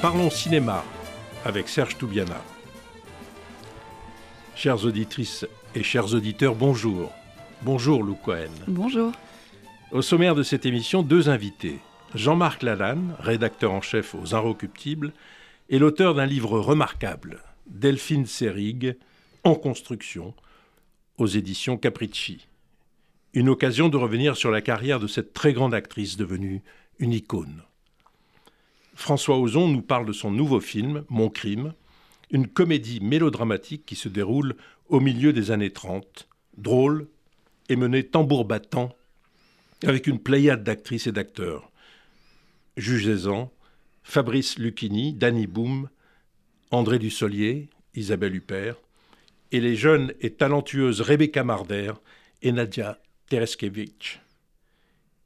Parlons cinéma avec Serge Toubiana. Chères auditrices et chers auditeurs, bonjour. Bonjour Lou Cohen. Bonjour. Au sommaire de cette émission, deux invités. Jean-Marc Lalanne, rédacteur en chef aux Inrecuptibles, et l'auteur d'un livre remarquable, Delphine Serig, En construction, aux éditions Capricci. Une occasion de revenir sur la carrière de cette très grande actrice devenue une icône. François Ozon nous parle de son nouveau film, Mon crime, une comédie mélodramatique qui se déroule au milieu des années 30, drôle et menée tambour battant, avec une pléiade d'actrices et d'acteurs. Jugez-en, Fabrice Lucchini, Danny Boom, André Dussolier, Isabelle Huppert, et les jeunes et talentueuses Rebecca Marder et Nadia Tereskevich.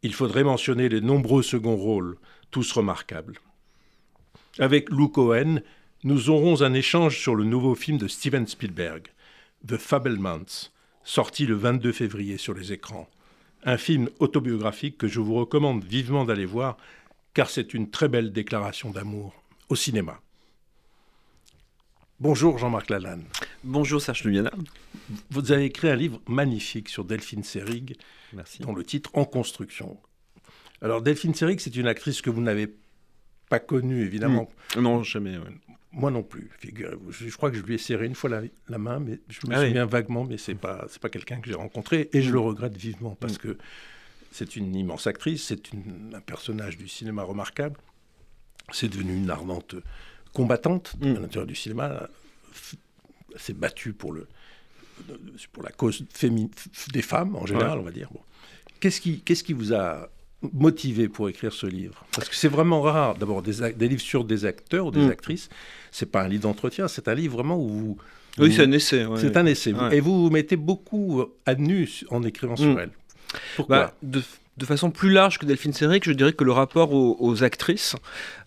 Il faudrait mentionner les nombreux seconds rôles, tous remarquables. Avec Lou Cohen, nous aurons un échange sur le nouveau film de Steven Spielberg, The Fablemans, sorti le 22 février sur les écrans. Un film autobiographique que je vous recommande vivement d'aller voir, car c'est une très belle déclaration d'amour au cinéma. Bonjour Jean-Marc Lalanne. Bonjour Serge Lumiana. Vous avez écrit un livre magnifique sur Delphine Seyrig, Merci. dont le titre En construction. Alors Delphine Seyrig, c'est une actrice que vous n'avez pas connue évidemment. Mm. Non, jamais. ouais. Moi non plus, figurez-vous. Je, crois que je lui ai serré une fois la, la main, mais je me Ah oui. souviens vaguement, mais c'est pas c'est pas quelqu'un que j'ai rencontré et je Mm. le regrette vivement parce Mm. que c'est une immense actrice, c'est un personnage du cinéma remarquable. C'est devenu une ardente combattante Mm. à l'intérieur du cinéma. S'est battue pour le pour la cause des femmes en général, on va dire. Bon. Qu'est-ce qui qu'est-ce qui vous a motivé pour écrire ce livre? Parce que c'est vraiment rare, d'abord, des, des livres sur des acteurs ou des Mm. actrices. C'est pas un livre d'entretien, c'est un livre vraiment où vous. Oui, c'est un essai. ouais. c'est un essai. Ouais. Et vous vous mettez beaucoup à nu en écrivant sur Mm. elle. Pourquoi Bah, de, de façon plus large que Delphine Seyrig, je dirais que le rapport aux, aux actrices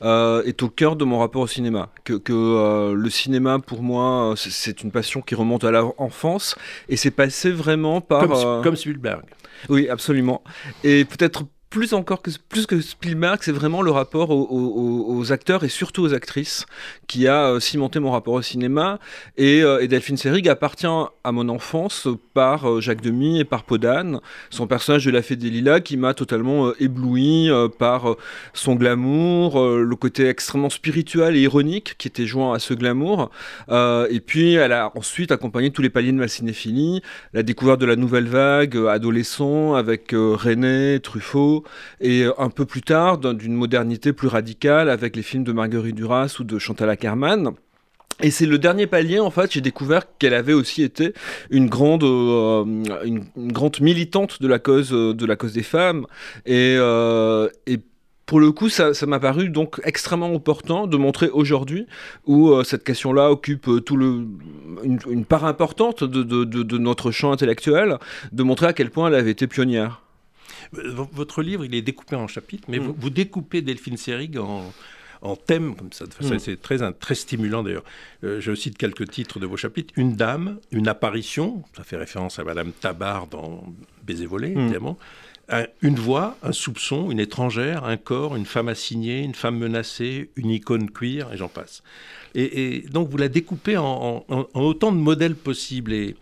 euh, est au cœur de mon rapport au cinéma. Que, que, euh, le cinéma, pour moi, euh, c'est- c'est une passion qui remonte à l'enfance et c'est passé vraiment par. comme, euh, comme Spielberg. Oui, absolument. Et peut-être plus encore que plus que Spielberg, c'est vraiment le rapport aux, acteurs et surtout aux actrices qui a euh, cimenté mon rapport au cinéma. Et, euh, et Delphine Seyrig appartient à mon enfance par euh, Jacques Demy et par Podane, son personnage de la Fée des Lilas qui m'a totalement ébloui par son glamour, le côté extrêmement spirituel et ironique qui était joint à ce glamour. Et puis elle a ensuite accompagné tous les paliers de ma cinéphilie, la découverte de la nouvelle vague adolescent avec René, Truffaut, et euh, un peu plus tard d'un- d'une modernité plus radicale avec les films de Marguerite Duras ou de Chantal Ackerman. Et c'est le dernier palier, en fait, j'ai découvert qu'elle avait aussi été une grande, euh, une, grande militante de la cause, euh, de la cause des femmes. Et, pour le coup, ça m'a paru donc extrêmement opportun de montrer aujourd'hui où cette question-là occupe tout le, une, part importante de notre champ intellectuel, de montrer à quel point elle avait été pionnière. Votre livre, il est découpé en chapitres, mais Mm. vous, vous découpez Delphine Seyrig en, en thèmes comme ça. Mm. C'est très, stimulant d'ailleurs. Euh, je cite quelques titres de vos chapitres. Une dame, une apparition, ça fait référence à Madame Tabar dans Baiser volé, Mm. évidemment. Un- une voix, un soupçon, une étrangère, un corps, une femme assignée, une femme menacée, une icône queer, et j'en passe. Et, et donc vous la découpez en, en- en- en autant de modèles possibles. Et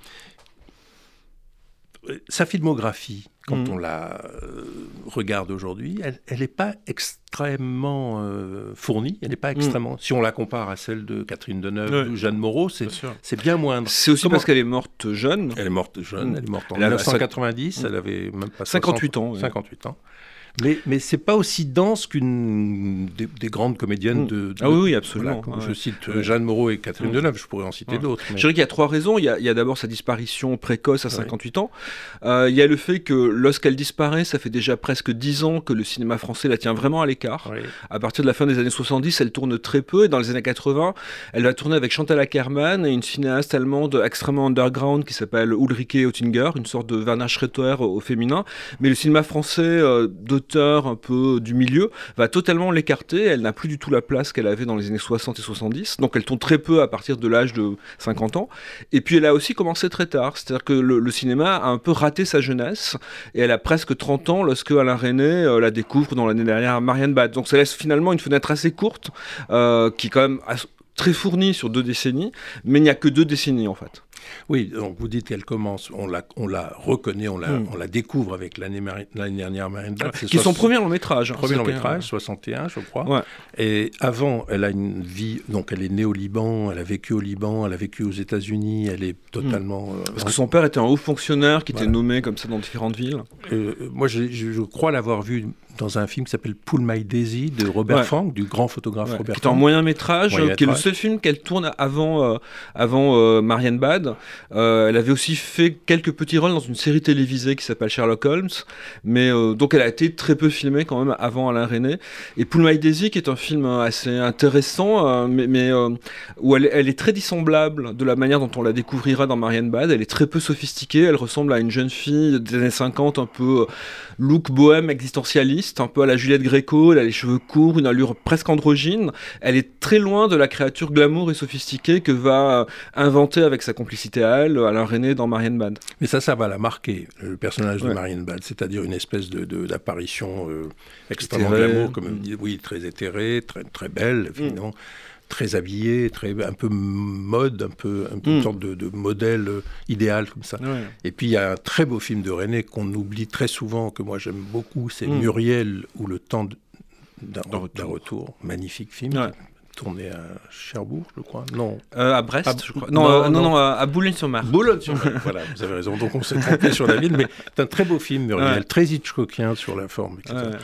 euh, sa filmographie, quand Mhm. on la euh, regarde aujourd'hui, elle n'est pas extrêmement euh, fournie. Elle n'est pas extrêmement. Si on la compare à celle de Catherine Deneuve Ouais. ou Jeanne Moreau, c'est bien moindre. C'est aussi Comment- parce qu'elle est morte jeune. Elle est morte jeune, Mm. elle est morte en Elle a- 1990, elle avait même pas 58 60 ans, ouais. 58 ans. Mais, mais c'est pas aussi dense qu'une des, des grandes comédiennes Mm. de, de- Ah oui, oui, absolument. voilà, Ouais. Je cite euh, Jeanne Moreau et Catherine Mm. Deneuve, je pourrais en citer Ouais. d'autres. mais- Je dirais qu'il y a trois raisons. Il y a, d'abord sa disparition précoce à Ouais. 58 ans. Euh, il y a le fait que lorsqu'elle disparaît, ça fait déjà presque 10 ans que le cinéma français la tient vraiment à l'écart. À partir de la fin des années 70, elle tourne très peu. Et dans les années 80, elle va tourner avec Chantal Ackermann et une cinéaste allemande extrêmement underground qui s'appelle Ulrike Oettinger, une sorte de Werner Schroeter au féminin. Mais le cinéma français, euh, de auteur un peu du milieu, va totalement l'écarter. Elle n'a plus du tout la place qu'elle avait dans les années 60 et 70. Donc elle tourne très peu à partir de l'âge de 50 ans. Et puis elle a aussi commencé très tard. C'est-à-dire que le, cinéma a un peu raté sa jeunesse. Et elle a presque 30 ans lorsque Alain René euh, la découvre dans l'année dernière Marianne Bad. Donc ça laisse finalement une fenêtre assez courte, euh, qui est quand même très fournie sur deux décennies, mais il n'y a que deux décennies en fait. Oui, donc vous dites qu'elle commence, on la, on la reconnaît, on la, hmm. on la découvre avec l'année dernière Marine Bad. Qui est son premier long métrage. Hein, premier long métrage, 61 je crois. Et avant, elle a une vie, donc elle est née au Liban, elle a vécu au Liban, elle a vécu aux États-Unis, elle est totalement... Hmm. Euh, Parce que son père était un haut fonctionnaire qui était nommé comme ça dans différentes villes. Euh, moi, je, je crois l'avoir vu dans un film qui s'appelle Pull My Daisy de Robert Fang, du grand photographe Robert Fang. Qui est en moyen métrage, qui est le seul film qu'elle tourne avant, euh, avant euh, Marianne Bad. Euh, elle avait aussi fait quelques petits rôles dans une série télévisée qui s'appelle Sherlock Holmes, mais donc elle a été très peu filmée quand même avant Alain René. Et Pull My Daisy, qui est un film assez intéressant, mais, mais où elle, elle, est très dissemblable de la manière dont on la découvrira dans Marianne Bad. Elle est très peu sophistiquée, elle ressemble à une jeune fille des années 50, un peu look bohème existentialiste, un peu à la Juliette Gréco, elle a les cheveux courts, une allure presque androgyne. Elle est très loin de la créature glamour et sophistiquée que va inventer avec sa complicité à elle Alain René dans Marianne Bad. Mais ça, ça va la marquer, le personnage de Marianne Bad, c'est-à-dire une espèce de, d'apparition euh, extrêmement glamour, comme mm. dit, oui, très éthérée, très, très belle, mm. finalement très habillé, très, un peu mode, un peu, une hmm. sorte de, modèle euh, idéal comme ça. Et puis il y a un très beau film de René qu'on oublie très souvent, que moi j'aime beaucoup, c'est hmm. Muriel ou le temps d'un retour. Magnifique film tourné à Cherbourg, je crois. Non. Euh, à Brest, je crois. Non, non, euh, non, à Boulogne-sur-Mer. Boulogne-sur-Mer, voilà, vous avez raison. Donc on s'est trompé sur la ville, mais c'est un très beau film, Muriel, très Hitchcockien sur la forme, etc.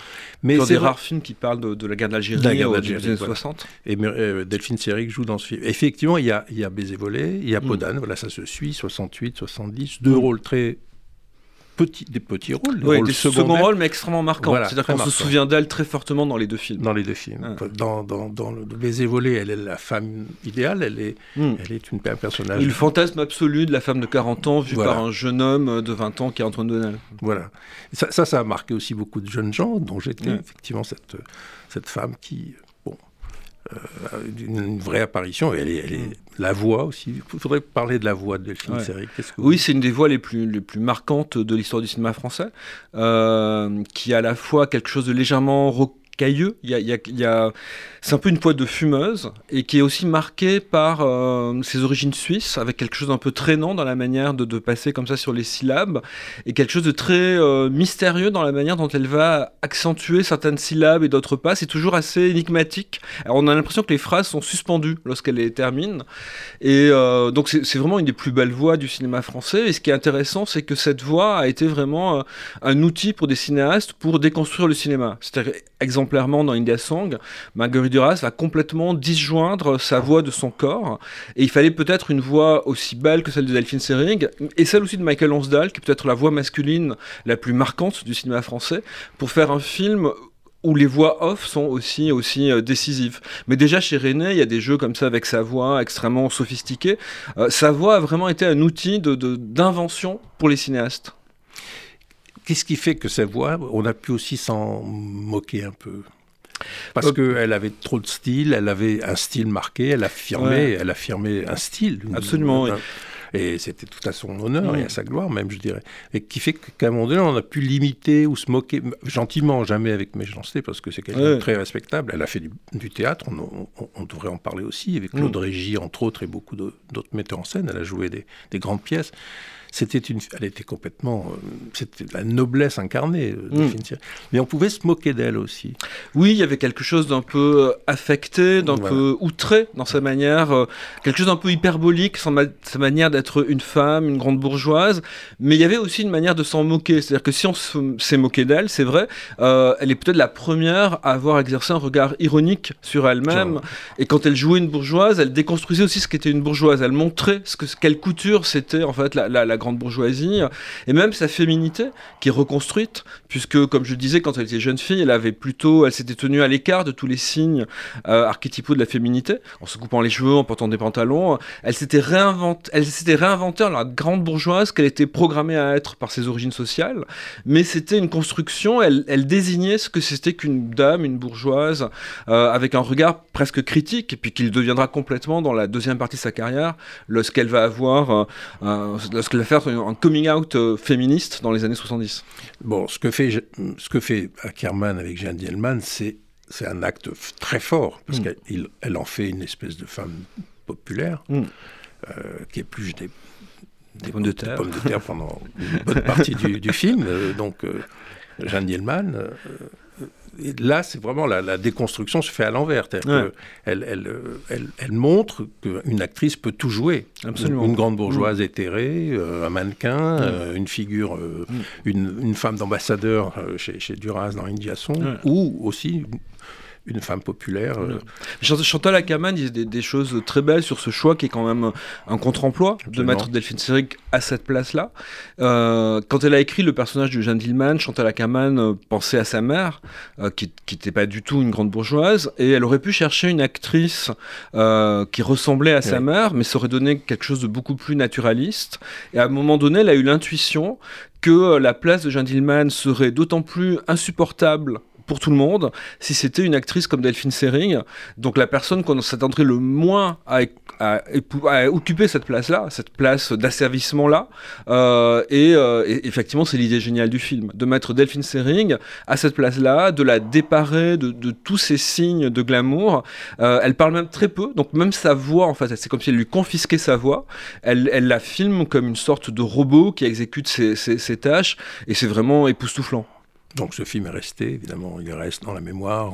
Mais c'est des rares films qui parlent de, la guerre d'Algérie des années 60. Et euh, Delphine Seyrig joue dans ce film. Effectivement, il y a, il y a Baiser volé, il y a mm. Podane, voilà, ça se suit, 68, 70, deux mm. rôles très des petits rôles. Des, des second rôles, mais extrêmement marquants. C'est-à-dire qu'on se souvient d'elle très fortement dans les deux films. Dans les deux films. Dans, dans, dans, le baiser volé, elle est la femme idéale, elle est, hmm. elle est une, un personnage. Le fantasme absolu de la femme de 40 ans vue par un jeune homme de 20 ans qui est Antoine Donnel. Voilà. Ça, ça, ça, a marqué aussi beaucoup de jeunes gens, dont j'étais effectivement cette, cette femme qui une, vraie apparition. Elle est, elle est, mm. la voix aussi. Il faudrait parler de la voix de Delphine ouais. oui, c'est une des voix les plus, les plus marquantes de l'histoire du cinéma français, euh, qui a à la fois quelque chose de légèrement cailleux. C'est un peu une poêle de fumeuse et qui est aussi marquée par euh, ses origines suisses, avec quelque chose d'un peu traînant dans la manière de, passer comme ça sur les syllabes et quelque chose de très euh, mystérieux dans la manière dont elle va accentuer certaines syllabes et d'autres pas. C'est toujours assez énigmatique. On a l'impression que les phrases sont suspendues lorsqu'elle les termine. Et euh, donc c'est vraiment une des plus belles voix du cinéma français. Et ce qui est intéressant, c'est que cette voix a été vraiment un outil pour des cinéastes pour déconstruire le cinéma. C'est-à-dire exemplairement dans India Song, Marguerite Duras va complètement disjoindre sa voix de son corps. Et il fallait peut-être une voix aussi belle que celle de Delphine Seyrig, et celle aussi de Michael Lonsdale, qui est peut-être la voix masculine la plus marquante du cinéma français, pour faire un film où les voix off sont aussi, aussi euh, décisives. Mais déjà chez René, il y a des jeux comme ça avec sa voix extrêmement sophistiquée. Euh, sa voix a vraiment été un outil d'invention de, pour les cinéastes. Qu'est-ce qui fait que sa voix, on a pu aussi s'en moquer un peu? Parce qu'elle avait trop de style, elle avait un style marqué, elle affirmait, elle affirmait un style. Absolument, Et c'était tout à son honneur et à sa gloire même, je dirais. Et qui fait qu'à un moment donné, on a pu limiter ou se moquer, gentiment, jamais avec méchanceté, parce que c'est quelqu'un de très respectable. Elle a fait du, théâtre, on, devrait en parler aussi, avec Claude mm. Régis, entre autres, et beaucoup d'autres metteurs en scène. Elle a joué des, des grandes pièces c'était une, elle était complètement, euh, c'était la noblesse incarnée, euh, mm. Mais on pouvait se moquer d'elle aussi. Oui, il y avait quelque chose d'un peu euh, affecté, d'un peu outré dans sa manière, quelque chose d'un peu hyperbolique, sa, sa manière d'être une femme, une grande bourgeoise. Mais il y avait aussi une manière de s'en moquer. C'est-à-dire que si on s'est moqué d'elle, c'est vrai, elle est peut-être la première à avoir exercé un regard ironique sur elle-même. Et quand elle jouait une bourgeoise, elle déconstruisait aussi ce qu'était une bourgeoise. Elle montrait ce que quelle couture c'était en fait la, la, la grande bourgeoisie, et même sa féminité, qui est reconstruite, puisque, comme je disais, quand elle était jeune fille, elle avait plutôt, elle s'était tenue à l'écart de tous les signes euh, archétypaux de la féminité, en se coupant les cheveux, en portant des pantalons. Elle s'était réinventée, elle s'était réinventée en la grande bourgeoise qu'elle était programmée à être par ses origines sociales, mais c'était une construction, elle, désignait ce que c'était qu'une dame, une bourgeoise, euh, avec un regard presque critique, et puis qu'il deviendra complètement dans la deuxième partie de sa carrière, lorsqu'elle va avoir, euh, euh, faire un coming out féministe dans les années 70. Bon, ce que fait, ce que fait Ackerman avec Jeanne Dielman, c'est c'est un acte très fort, parce mm. qu'elle elle en fait une espèce de femme populaire, mm. qui est plus des, des, pommes de terre, pommes de terre pendant une bonne partie du, du, film. donc, Jeanne Dielman, là, c'est vraiment la, déconstruction se fait à l'envers. Elle, elle, elle, montre qu'une actrice peut tout jouer. Absolument. Une, grande bourgeoise mm. éthérée, euh, un mannequin, mm. euh, une figure, euh, mm. une, femme d'ambassadeur chez, chez, Duras dans Indiason, ou aussi une femme populaire. Euh. Chantal Ackerman disait des, choses très belles sur ce choix qui est quand même un contre-emploi de mettre Delphine Seyrig à cette place-là. Euh, quand elle a écrit le personnage Jeanne Dillman, Chantal Ackerman euh, pensait à sa mère, qui n'était pas du tout une grande bourgeoise, et elle aurait pu chercher une actrice qui ressemblait à sa mère, mais ça aurait donné quelque chose de beaucoup plus naturaliste. Et à un moment donné, elle a eu l'intuition que la place de Jeanne Dillman serait d'autant plus insupportable pour tout le monde si c'était une actrice comme Delphine Seyrig, donc la personne qu'on s'attendrait le moins à, occuper cette place-là, cette place d'asservissement-là. Euh, euh, et, effectivement, c'est l'idée géniale du film, de mettre Delphine Seyrig à cette place-là, de la déparer de, tous ces signes de glamour. Euh, elle parle même très peu, donc même sa voix, en fait, c'est comme si elle lui confisquait sa voix. Elle, elle la filme comme une sorte de robot qui exécute ses tâches, et c'est vraiment époustouflant. Donc ce film est resté, évidemment, il reste dans la mémoire.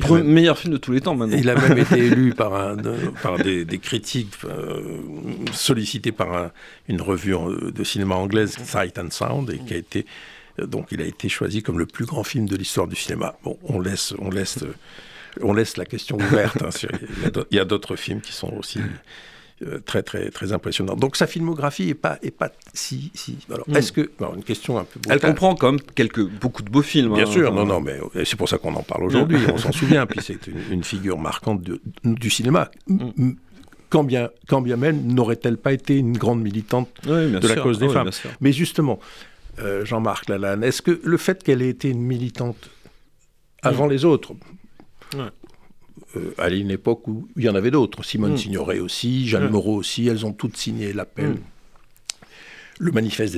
Le meilleur film de tous les temps maintenant. Il a même été élu par, un, par des, critiques euh, sollicités par une revue de cinéma anglaise, Sight and Sound, et qui a été donc il a été choisi comme le plus grand film de l'histoire du cinéma. Bon, on laisse, on laisse, on laisse la question ouverte. Hein, il y a d'autres films qui sont aussi euh, très très très impressionnant. Donc sa filmographie est pas est pas si si. Alors hmm. est-ce que une question un peu. Elle comprend quand même quelques beaucoup de beaux films. Bien hein. sûr, non non, mais euh, c'est pour ça qu'on en parle aujourd'hui. on s'en souvient. Puis c'est une, figure marquante de, du cinéma. Hmm. Quand bien, quand bien même n'aurait-elle pas été une grande militante de la cause des femmes. Mais justement, euh, Jean-Marc Lalanne, est-ce que le fait qu'elle ait été une militante avant hmm. les autres, euh, à une époque où il y en avait d'autres. Simone mm. Signoret aussi, Jeanne mm. Moreau aussi, elles ont toutes signé l'appel. Mm. Le manifeste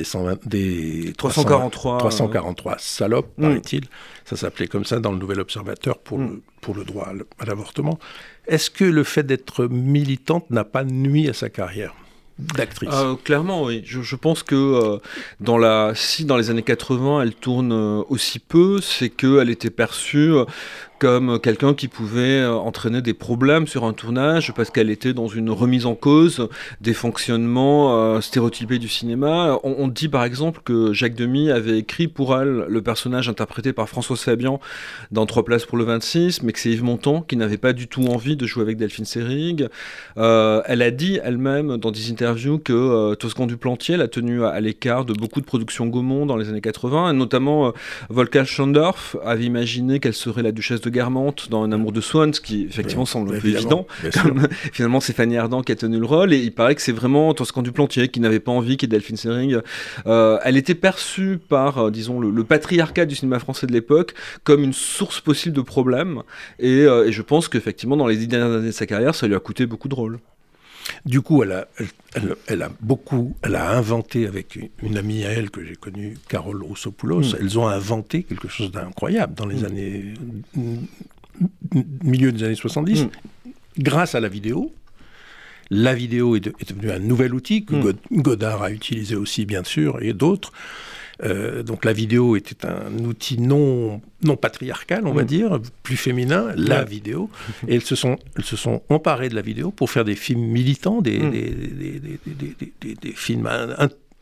des, 343, 343 salopes, paraît-il. Ça s'appelait comme ça dans le Nouvel Observateur pour, le, pour le droit à l'avortement. Est-ce que le fait d'être militante n'a pas nuit à sa carrière d'actrice? Euh, Clairement, oui. Je, pense que euh, dans la, si dans les années 80 elle tourne aussi peu, c'est qu'elle était perçue comme quelqu'un qui pouvait euh, entraîner des problèmes sur un tournage parce qu'elle était dans une remise en cause des fonctionnements euh, stéréotypés du cinéma. On, dit par exemple que Jacques Demy avait écrit pour elle le personnage interprété par François Fabian dans Trois places pour le 26, mais que c'est Yves Montand qui n'avait pas du tout envie de jouer avec Delphine Seyrig. Euh, elle a dit elle-même dans des interviews que Toscan du Plantier l'a tenue à, l'écart de beaucoup de productions Gaumont dans les années 80, et notamment Volker Schandorf avait imaginé qu'elle serait la duchesse de dans Un amour de Swan, ce qui effectivement semble évident. finalement, c'est Fanny Ardant qui a tenu le rôle, et il paraît que c'est vraiment Toscan du Plantier qui n'avait pas envie qu'il y ait Delphine Seyrig. Euh, elle était perçue par, euh, disons, le, patriarcat du cinéma français de l'époque comme une source possible de problèmes, et, euh, et je pense qu'effectivement, dans les dix dernières années de sa carrière, ça lui a coûté beaucoup de rôles. Du coup, elle a, elle, a beaucoup, elle a inventé avec une, amie à elle que j'ai connue, Carole Roussopoulos, mm. elles ont inventé quelque chose d'incroyable dans les mm. années milieu des années 70, mm. grâce à la vidéo. La vidéo est, devenue un nouvel outil que Godard a utilisé aussi, bien sûr, et d'autres. Euh, donc la vidéo était un outil non, non patriarcal, on va mm. dire, plus féminin, la vidéo. Et elles se, sont, elles se sont emparées de la vidéo pour faire des films militants, des, mm. des, des, films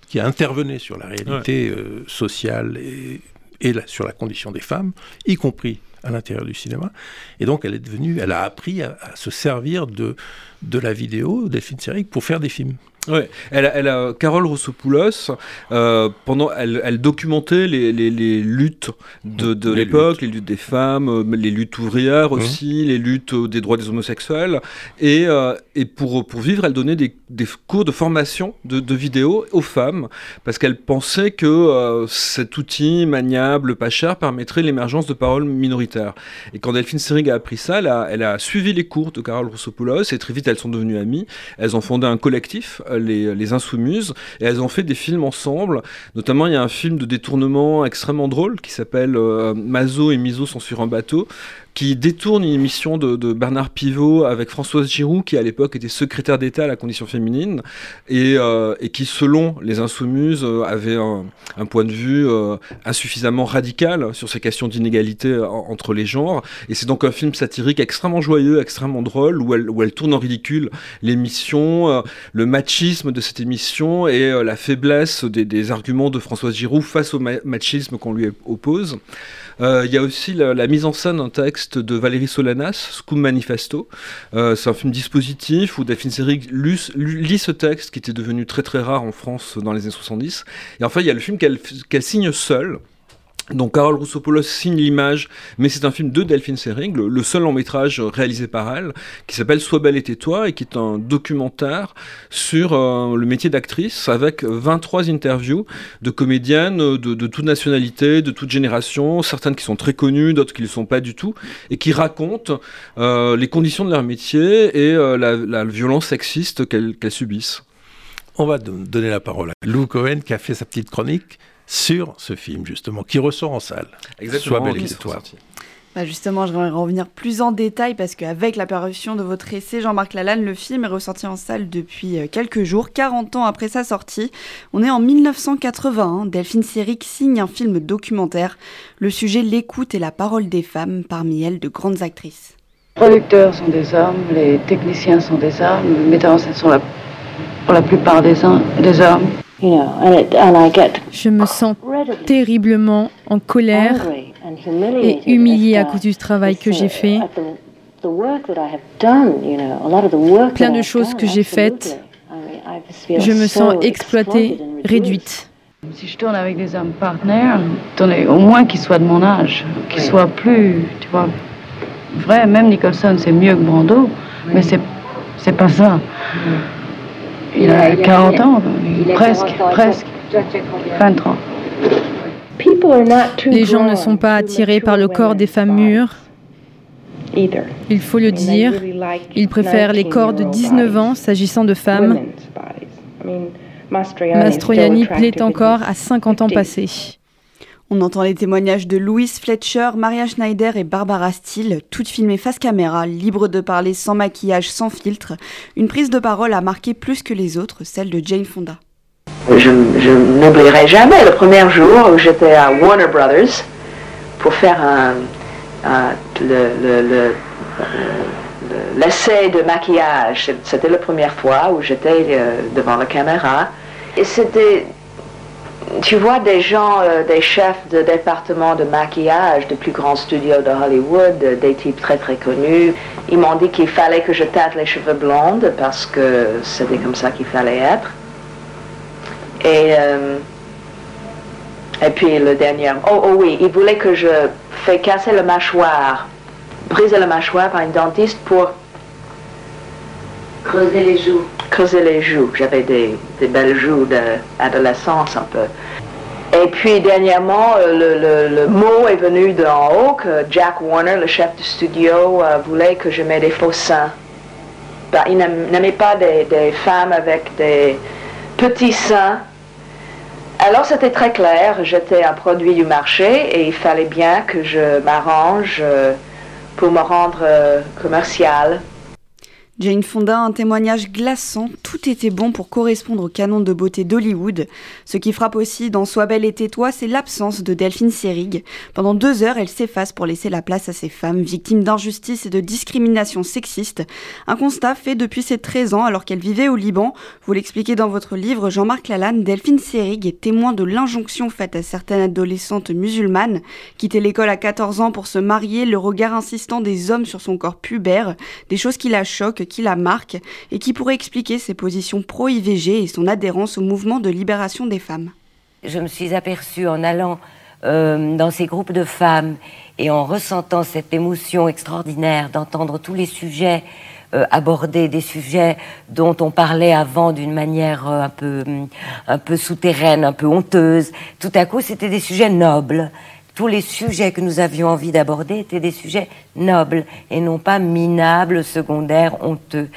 qui intervenaient sur la réalité euh, sociale et, et sur la condition des femmes, y compris à l'intérieur du cinéma. Et donc, elle est devenue, elle a appris à, se servir de, de la vidéo, des films sériques, pour faire des films. Ouais, elle, elle a, Carole Roussopoulos, euh, pendant, elle, elle documentait les, les, les, luttes de, de l'époque, les luttes des femmes, euh, les luttes ouvrières mmh. aussi, les luttes des droits des homosexuels. Et, euh, et pour, pour vivre, elle donnait des, des cours de formation de, de vidéo aux femmes, parce qu'elle pensait que euh, cet outil maniable, pas cher, permettrait l'émergence de paroles minoritaires. Et quand Delphine Seyrig a appris ça, elle a, elle a suivi les cours de Carole Roussopoulos, et très vite elles sont devenues amies. Elles ont fondé un collectif les, les, Insoumises, et elles ont fait des films ensemble. Notamment, il y a un film de détournement extrêmement drôle qui s'appelle euh, Mazo et Miso sont sur un bateau, qui détourne une émission de, Bernard Pivot avec Françoise Giroud, qui à l'époque était secrétaire d'État à la condition féminine, et, euh, qui, selon les Insoumises, euh, avait un, point de vue euh, insuffisamment radical sur ces questions d'inégalité entre les genres. Et c'est donc un film satirique extrêmement joyeux, extrêmement drôle, où elle, tourne en ridicule l'émission, le machisme de cette émission et la faiblesse des, des, arguments de Françoise Giroud face au machisme qu'on lui oppose. Euh, il y a aussi la, mise en scène d'un texte de Valérie Solanas, Scum Manifesto. Euh, c'est un film dispositif où Daphne Seyrig lit, ce texte qui était devenu très très rare en France dans les années 70. Et enfin, il y a le film qu'elle signe seule. Donc Carole Roussopoulos signe l'image, mais c'est un film de Delphine Seyrig, le, seul long métrage réalisé par elle, qui s'appelle Sois belle et tais-toi, et qui est un documentaire sur euh, le métier d'actrice, avec 23 interviews de comédiennes de, de, toute nationalité, de toute génération, certaines qui sont très connues, d'autres qui ne le sont pas du tout, et qui racontent euh, les conditions de leur métier et euh, la, violence sexiste qu'elles subissent. On va donner la parole à Lou Cohen qui a fait sa petite chronique sur ce film, justement, qui ressort en salle. Exactement. Sois belle histoire. Bah justement, je vais revenir plus en détail parce qu'avec l'apparition de votre essai, Jean-Marc Lalanne, le film est ressorti en salle depuis euh, quelques jours, 40 ans après sa sortie. On est en 1981. Delphine Seyrig signe un film documentaire. Le sujet, l'écoute et la parole des femmes, parmi elles de grandes actrices. Les producteurs sont des hommes, les techniciens sont des hommes, les metteurs en scène sont pour la plupart des, des hommes. Je me sens terriblement en colère et humiliée à cause du travail que j'ai fait. Plein de choses que j'ai faites. Je me sens exploitée, réduite. Si je tourne avec des hommes partenaires, au moins qu'ils soient de mon âge, qu'ils soient plus, tu vois, vrai, même Nicholson c'est mieux que Brando, mais c'est, c'est pas ça. Il a 40 ans, presque, presque, 23. Les gens ne sont pas attirés par le corps des femmes mûres. Il faut le dire. Ils préfèrent les corps de 19 ans s'agissant de femmes. Mastroianni plaît encore à 50 ans passés. On entend les témoignages de Louise Fletcher, Maria Schneider et Barbara Steele, toutes filmées face caméra, libres de parler sans maquillage, sans filtre. Une prise de parole a marqué plus que les autres, celle de Jane Fonda. Je, n'oublierai jamais le premier jour où j'étais à Warner Brothers pour faire un, l'essai de maquillage. C'était la première fois où j'étais euh, devant la caméra. Et c'était tu vois des gens, euh, des chefs de département de maquillage de plus grands studios de Hollywood, euh, des types très très connus. Ils m'ont dit qu'il fallait que je tâte les cheveux blondes parce que c'était comme ça qu'il fallait être. Et, euh, et puis le dernier, oh, oh oui, ils voulaient que je fais casser le mâchoire, briser le mâchoire par une dentiste pour creuser les joues creuser les joues. J'avais des, belles joues d'adolescence un peu. Et puis dernièrement, euh, le, mot est venu d'en haut que Jack Warner, le chef du studio, euh, voulait que je mette des faux seins. Ben, il n'aimait pas des, femmes avec des petits seins. Alors c'était très clair, j'étais un produit du marché et il fallait bien que je m'arrange euh, pour me rendre commercial. Jane Fonda, un témoignage glaçant, tout était bon pour correspondre au canon de beauté d'Hollywood. Ce qui frappe aussi dans Sois belle et tais-toi, c'est l'absence de Delphine Seyrig. Pendant deux heures, elle s'efface pour laisser la place à ces femmes victimes d'injustice et de discrimination sexiste. Un constat fait depuis ses 13 ans alors qu'elle vivait au Liban. Vous l'expliquez dans votre livre, Jean-Marc Lalanne, Delphine Seyrig est témoin de l'injonction faite à certaines adolescentes musulmanes. Quitter l'école à 14 ans pour se marier, le regard insistant des hommes sur son corps pubère, des choses qui la choquent qui la marque et qui pourrait expliquer ses positions pro-IVG et son adhérence au mouvement de libération des femmes. Je me suis aperçue en allant euh, dans ces groupes de femmes et en ressentant cette émotion extraordinaire d'entendre tous les sujets euh, abordés, des sujets dont on parlait avant d'une manière euh, un, peu, un peu souterraine, un peu honteuse. Tout à coup, c'était des sujets nobles, tous les sujets que nous avions envie d'aborder étaient des sujets nobles et non pas minables, secondaires, honteux.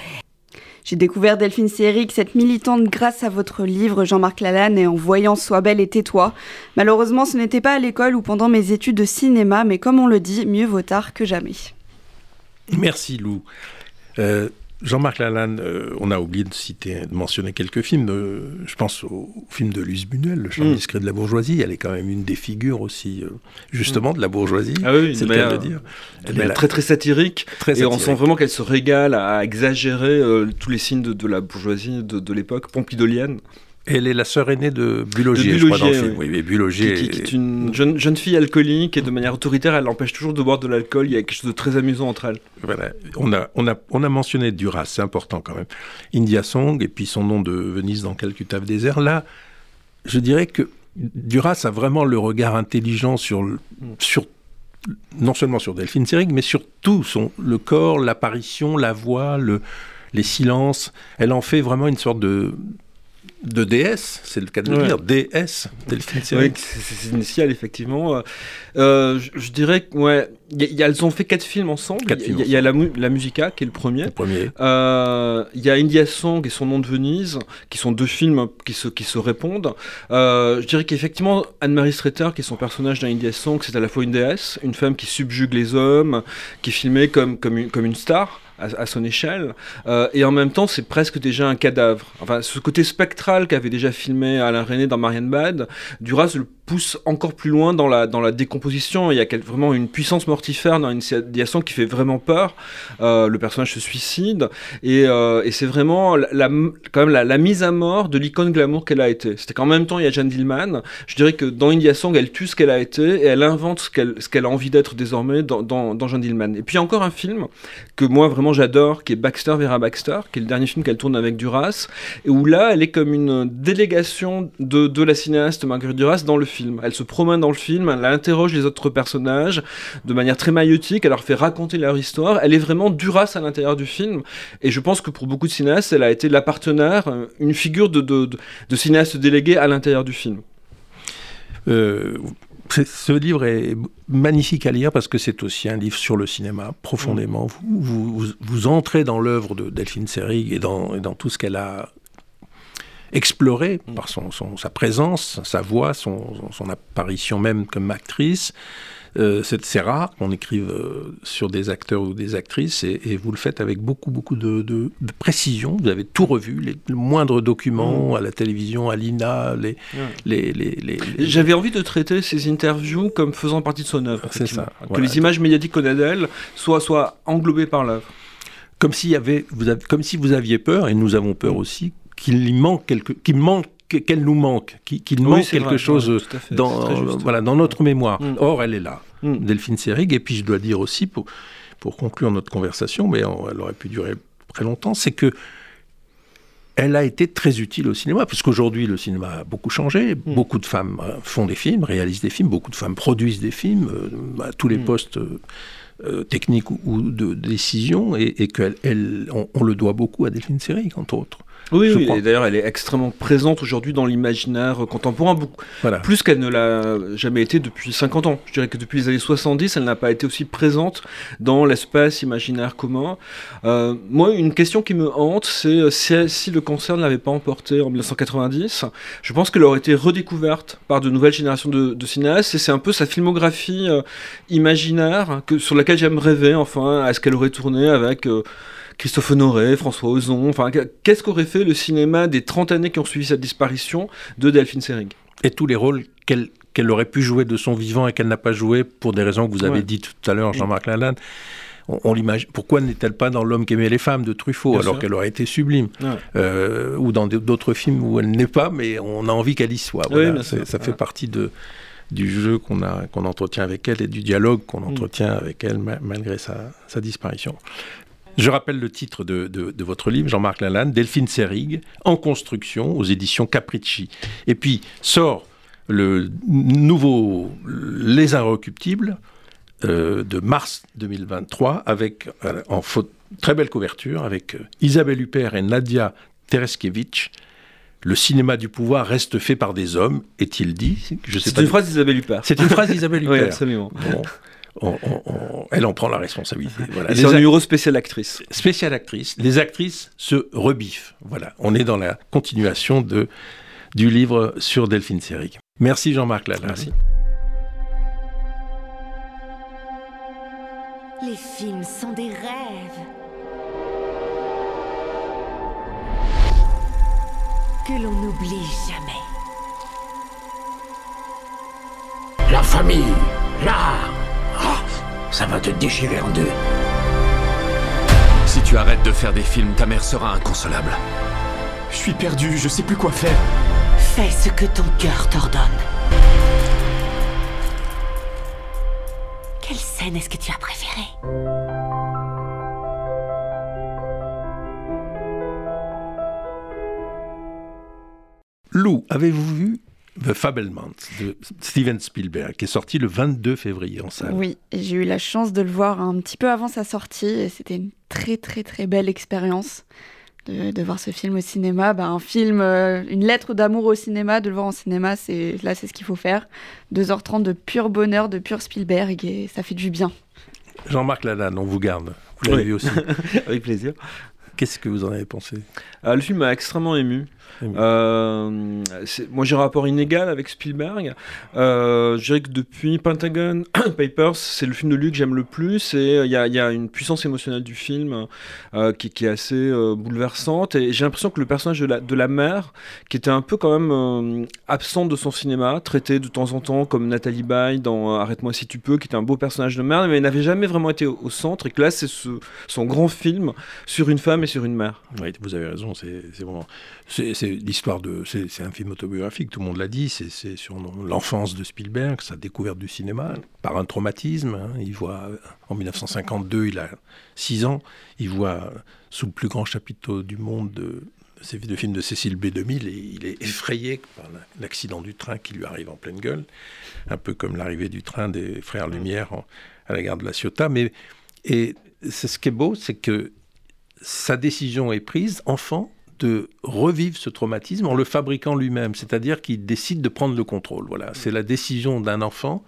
J'ai découvert Delphine Seyrig, cette militante, grâce à votre livre, Jean-Marc Lalanne, et en voyant Sois belle et tais-toi. Malheureusement, ce n'était pas à l'école ou pendant mes études de cinéma, mais comme on le dit, mieux vaut tard que jamais. Merci Lou. Euh, Jean-Marc Lalanne, euh, on a oublié de citer, de mentionner quelques films. je pense au, film de Luce Buñuel, Le charme mm. discret de la bourgeoisie. Elle est quand même une des figures aussi, euh, justement, de la bourgeoisie. Ah oui, c'est le cas de dire. Elle, est très très satirique. et on sent vraiment qu'elle se régale à exagérer euh, tous les signes de, la bourgeoisie de, de l'époque, pompidolienne. Elle est la sœur aînée de Bulogier, je crois, dans le film. Oui, Bulogier qui, est une jeune, jeune, fille alcoolique et de manière autoritaire, elle empêche toujours de boire de l'alcool. Il y a quelque chose de très amusant entre elles. Voilà. On a, on a, on a mentionné Duras, c'est important quand même. India Song et puis son nom de Venise dans Calcutta désert. Là, je dirais que Duras a vraiment le regard intelligent sur, sur non seulement sur Delphine Seyrig, mais sur tout son, le corps, l'apparition, la voix, le, les silences. Elle en fait vraiment une sorte de de DS, c'est le cas de le dire, DS, Delphine Oui, c'est initial, effectivement. Euh, je, dirais que, ouais, elles ont fait quatre films ensemble. Il y, a la, la, Musica, qui est le premier. Le premier. Euh, il y a India Song et Son nom de Venise, qui sont deux films qui se, qui se répondent. Euh, je dirais qu'effectivement, Anne-Marie Streeter, qui est son personnage dans India Song, c'est à la fois une déesse, une femme qui subjugue les hommes, qui est filmée comme, comme, une, comme une star à, son échelle. Euh, et en même temps, c'est presque déjà un cadavre. Enfin, ce côté spectral qu'avait déjà filmé Alain René dans Marianne Bad, Duras le pousse encore plus loin dans la, dans la décomposition. Il y a vraiment une puissance mortifère dans une situation qui fait vraiment peur. Euh, le personnage se suicide et, euh, c'est vraiment la, même la, mise à mort de l'icône glamour qu'elle a été. C'était qu'en même temps, il y a Jeanne Dillman. Je dirais que dans India Song, elle tue ce qu'elle a été et elle invente ce qu'elle qu'elle a envie d'être désormais dans, dans, dans Jeanne Dillman. Et puis encore un film que moi vraiment j'adore, qui est Baxter Vera Baxter, qui est le dernier film qu'elle tourne avec Duras, et où là, elle est comme une délégation de, de la cinéaste Marguerite Duras dans le film. Elle se promène dans le film, elle interroge les autres personnages de manière très maïotique, elle leur fait raconter leur histoire. Elle est vraiment Duras à l'intérieur du film. Et je pense que pour beaucoup de cinéastes, elle a été la partenaire, euh, une figure de, de, de, cinéaste délégué à l'intérieur du film. Euh, ce livre est magnifique à lire parce que c'est aussi un livre sur le cinéma, profondément. Vous, vous, vous, entrez dans l'œuvre de Delphine Seyrig et dans, et dans tout ce qu'elle a exploré mm. par son, sa présence, sa voix, son, son, apparition même comme actrice. Euh, c'est rare qu'on écrive euh, sur des acteurs ou des actrices et, vous le faites avec beaucoup beaucoup de, de, précision. Vous avez tout revu, les, moindres documents mm. à la télévision, à l'INA, les, les, les, J'avais envie de traiter ces interviews comme faisant partie de son œuvre. C'est ça. Que les images médiatiques qu'on a d'elle soient, soient englobées par l'œuvre. Comme, y avait, vous avez, comme si vous aviez peur, et nous avons peur mm. aussi, qu'il manque quelque, qu'il manque qu'elle nous manque, qu'il manque quelque chose dans, voilà, dans notre mémoire. Mm. Or, elle est là, mm. Delphine Seyrig. Et puis, je dois dire aussi, pour, pour conclure notre conversation, mais elle aurait pu durer très longtemps, c'est que elle a été très utile au cinéma, parce qu'aujourd'hui, le cinéma a beaucoup changé. Mm. Beaucoup de femmes euh, font des films, réalisent des films, beaucoup de femmes produisent des films euh, à tous les postes. Euh, techniques ou, de, décision, et, et qu'on on, le doit beaucoup à Delphine Seyrig, entre autres. Oui, oui et d'ailleurs, elle est extrêmement présente aujourd'hui dans l'imaginaire contemporain, plus qu'elle ne l'a jamais été depuis 50 ans. Je dirais que depuis les années 70, elle n'a pas été aussi présente dans l'espace imaginaire commun. Euh, moi, une question qui me hante, c'est euh, si, le cancer ne l'avait pas emporté en 1990, je pense qu'elle aurait été redécouverte par de nouvelles générations de, cinéastes, et c'est un peu sa filmographie euh, imaginaire que, sur laquelle j'aime rêver, enfin, à ce qu'elle aurait tourné avec Christophe Honoré, François Ozon. Enfin, qu'est-ce qu'aurait fait le cinéma des 30 années qui ont suivi sa disparition de Delphine Seyrig? Et tous les rôles qu'elle aurait pu jouer de son vivant et qu'elle n'a pas joué pour des raisons que vous avez dites tout à l'heure, Jean-Marc Lalanne on, l'imagine. Pourquoi n'est-elle pas dans L'homme qui aimait les femmes de Truffaut, alors qu'elle aurait été sublime euh, Ou dans d'autres films où elle n'est pas, mais on a envie qu'elle y soit. ça fait partie de, du jeu qu'on qu'on entretient avec elle et du dialogue qu'on mm. entretient avec elle malgré sa, disparition. Je rappelle le titre de, de votre livre, Jean-Marc Lalanne, Delphine Serig, en construction aux éditions Capricci. Et puis sort le nouveau Les Inrecuptibles, euh, de mars 2023 avec euh, en très belle couverture avec euh, Isabelle Huppert et Nadia Tereskevich. Le cinéma du pouvoir reste fait par des hommes, est-il dit? C'est une phrase d'Isabelle Huppert. C'est une phrase d'Isabelle Huppert. oui, absolument. Elle en prend la responsabilité. Voilà. c'est un numéro spécial actrice. Spécial actrice. Les actrices se rebiffent. Voilà. On est dans la continuation de, du livre sur Delphine Seyrig. Merci Jean-Marc Lala. Merci. Les films sont des rêves. Que l'on n'oublie jamais. La famille, l'art. Ah, ça va te déchirer en deux. Si tu arrêtes de faire des films, ta mère sera inconsolable. Je suis perdu, je sais plus quoi faire. Fais ce que ton cœur t'ordonne. Quelle scène est-ce que tu as préférée? Lou, avez-vous vu The Fabelmans de Steven Spielberg, qui est sorti le 22 février en salle. Oui, et j'ai eu la chance de le voir un petit peu avant sa sortie, et c'était une très très très belle expérience de, voir ce film au cinéma. Bah, un film, euh, une lettre d'amour au cinéma, de le voir en cinéma, c'est là c'est ce qu'il faut faire. 2h30 de pur bonheur, de pur Spielberg, et ça fait du bien. Jean-Marc Lalanne, on vous garde. Vous l'avez vu aussi. Avec plaisir. Qu'est-ce que vous en avez pensé? Euh, Le film m'a extrêmement ému. Euh, moi, j'ai un rapport inégal avec Spielberg. Euh, je dirais que depuis Pentagon Papers, c'est le film de lui que j'aime le plus. Et il y, a, une puissance émotionnelle du film euh, qui, est assez bouleversante. Et j'ai l'impression que le personnage de la, de la mère, qui était un peu quand même absente de son cinéma, traité de temps en temps comme Nathalie Baye dans Arrête-moi si tu peux, qui était un beau personnage de mère, mais n'avait jamais vraiment été au, centre. Et que là, c'est son grand film sur une femme et sur une mère. Oui, vous avez raison. C'est vraiment c'est l'histoire de. C'est un film autobiographique, tout le monde l'a dit. C'est sur l'enfance de Spielberg, sa découverte du cinéma, par un traumatisme. Hein. il voit, en 1952, il a 6 ans, il voit sous le plus grand chapiteau du monde de, de films de Cécile B2000 et il est effrayé par l'accident du train qui lui arrive en pleine gueule, un peu comme l'arrivée du train des frères Lumière à la gare de la Ciotat. Mais et ce qui est beau, c'est que sa décision est prise enfant de revivre ce traumatisme en le fabriquant lui-même, c'est-à-dire qu'il décide de prendre le contrôle. Voilà, c'est la décision d'un enfant